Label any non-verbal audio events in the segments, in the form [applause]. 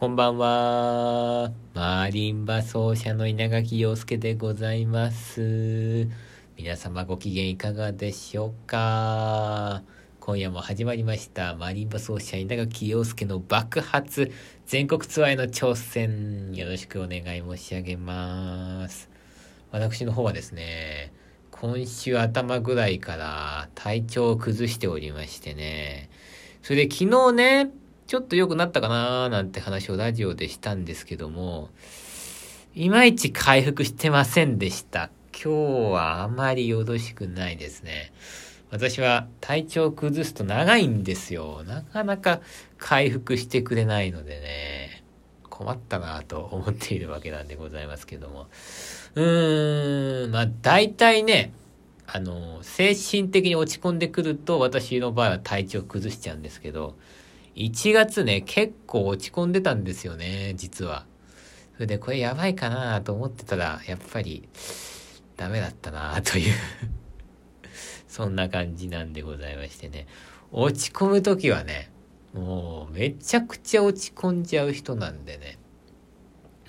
こんばんは。マーリンバ奏者の稲垣陽介でございます。皆様ご機嫌いかがでしょうか今夜も始まりました。マーリンバ奏者稲垣陽介の爆発全国ツアーへの挑戦。よろしくお願い申し上げます。私の方はですね、今週頭ぐらいから体調を崩しておりましてね、それで昨日ね、ちょっと良くなったかななんて話をラジオでしたんですけども、いまいち回復してませんでした。今日はあまりよろしくないですね。私は体調崩すと長いんですよ。なかなか回復してくれないのでね、困ったなと思っているわけなんでございますけども。うーん、まあ大体ね、あの、精神的に落ち込んでくると私の場合は体調崩しちゃうんですけど、1月ね、結構落ち込んでたんですよね、実は。それで、これやばいかなと思ってたら、やっぱり、ダメだったなという [laughs] そんな感じなんでございましてね。落ち込むときはね、もう、めちゃくちゃ落ち込んじゃう人なんでね。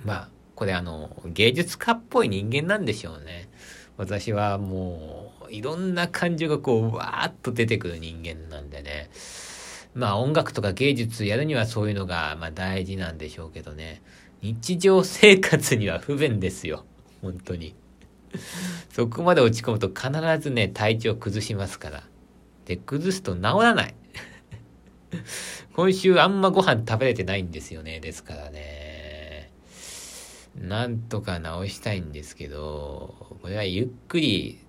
まあ、これあの、芸術家っぽい人間なんでしょうね。私はもう、いろんな感情がこう、わーっと出てくる人間なんでね。まあ音楽とか芸術やるにはそういうのがまあ大事なんでしょうけどね。日常生活には不便ですよ。本当に。そこまで落ち込むと必ずね、体調崩しますから。で、崩すと治らない。今週あんまご飯食べれてないんですよね。ですからね。なんとか治したいんですけど、これはゆっくり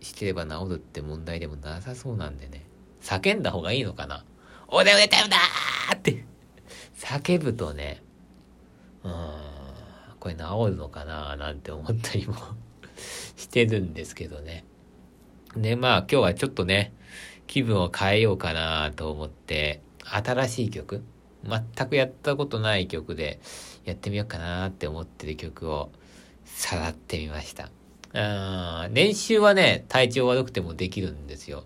してれば治るって問題でもなさそうなんでね。叫んだ方がいいのかなおでおでタイムだーって叫ぶとね、うん、これ治るのかななんて思ったりも [laughs] してるんですけどね。で、まあ今日はちょっとね、気分を変えようかなと思って、新しい曲全くやったことない曲でやってみようかなって思ってる曲をさらってみました。あ練習はね、体調悪くてもできるんですよ。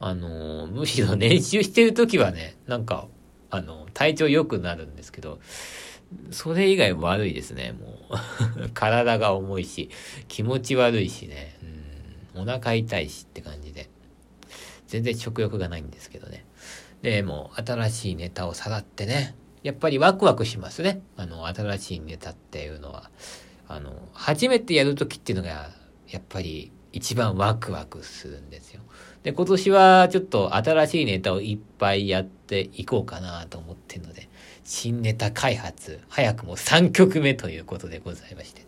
あの、むしろ練習してる時はね、なんか、あの、体調良くなるんですけど、それ以外悪いですね、もう。[laughs] 体が重いし、気持ち悪いしね、うん、お腹痛いしって感じで。全然食欲がないんですけどね。で、も新しいネタをさらってね、やっぱりワクワクしますね。あの、新しいネタっていうのは。あの、初めてやるときっていうのが、やっぱり一番ワクワクするんですよ。で、今年はちょっと新しいネタをいっぱいやっていこうかなと思ってるので、新ネタ開発、早くも3曲目ということでございましてね。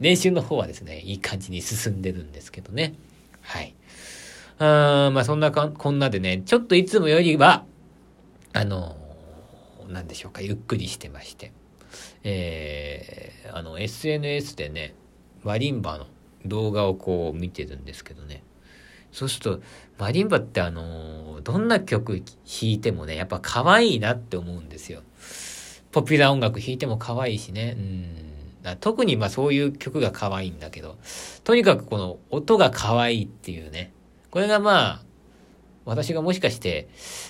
練習の方はですね、いい感じに進んでるんですけどね。はい。あまあそんなか、こんなでね、ちょっといつもよりは、あの、なんでしょうか、ゆっくりしてまして。えー、あの、SNS でね、マリンバの動画をこう見てるんですけどね。そうすると、マリンバってあの、どんな曲弾いてもね、やっぱ可愛いなって思うんですよ。ポピュラー音楽弾いても可愛いしね。うん。特にまあそういう曲が可愛いんだけど、とにかくこの音が可愛いっていうね。これがまあ、私がもしかして、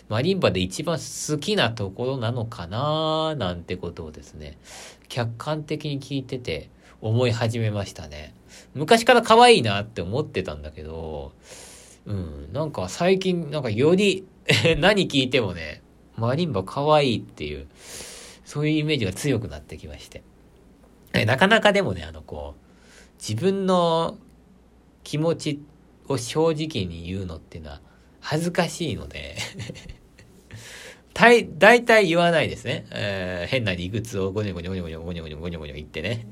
マリンバで一番好きなところなのかななんてことをですね、客観的に聞いてて思い始めましたね。昔から可愛いなって思ってたんだけど、うん、なんか最近、なんかより [laughs] 何聞いてもね、マリンバ可愛いっていう、そういうイメージが強くなってきまして。なかなかでもね、あの、こう、自分の気持ちを正直に言うのっていうのは恥ずかしいので、[laughs] 大体言わないですね。えー、変な理屈をゴニョゴニョゴニョゴニョゴニョゴニョ言ってね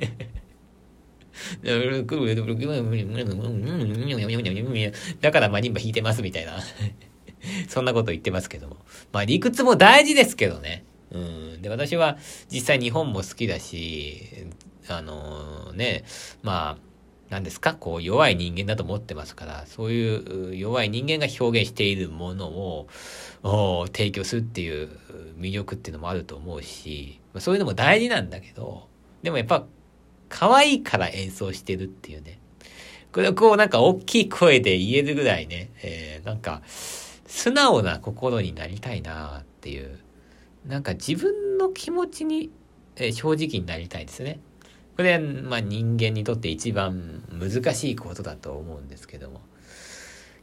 だからマリンバ弾いてますみたいな。[laughs] そんなこと言ってますけども。まあ理屈も大事ですけどね。うん。で、私は実際日本も好きだし、あのー、ね、まあ、何ですか？こう弱い人間だと思ってますから、そういう弱い人間が表現しているものを提供するっていう魅力っていうのもあると思うし、そういうのも大事なんだけど、でもやっぱ可愛いから演奏してるっていうね。これをこうなんか大きい声で言えるぐらいね、えー、なんか素直な心になりたいなっていう。なんか自分の気持ちにえ正直になりたいですね。これ、まあ人間にとって一番難しいことだと思うんですけども。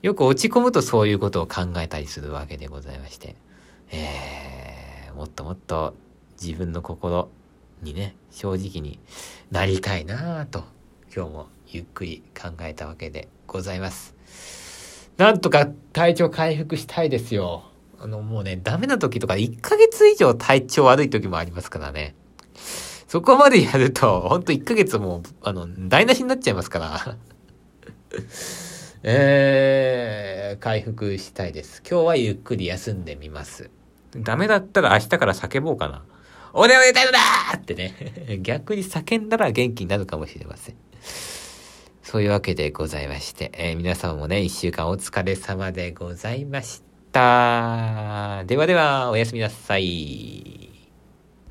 よく落ち込むとそういうことを考えたりするわけでございまして。えー、もっともっと自分の心にね、正直になりたいなぁと、今日もゆっくり考えたわけでございます。なんとか体調回復したいですよ。あの、もうね、ダメな時とか1ヶ月以上体調悪い時もありますからね。そこまでやると、ほんと1ヶ月も、あの、台無しになっちゃいますから。[laughs] えー、回復したいです。今日はゆっくり休んでみます。ダメだったら明日から叫ぼうかな。俺は寝たいのだってね。[laughs] 逆に叫んだら元気になるかもしれません。そういうわけでございまして、えー皆様もね、一週間お疲れ様でございました。ではでは、おやすみなさい。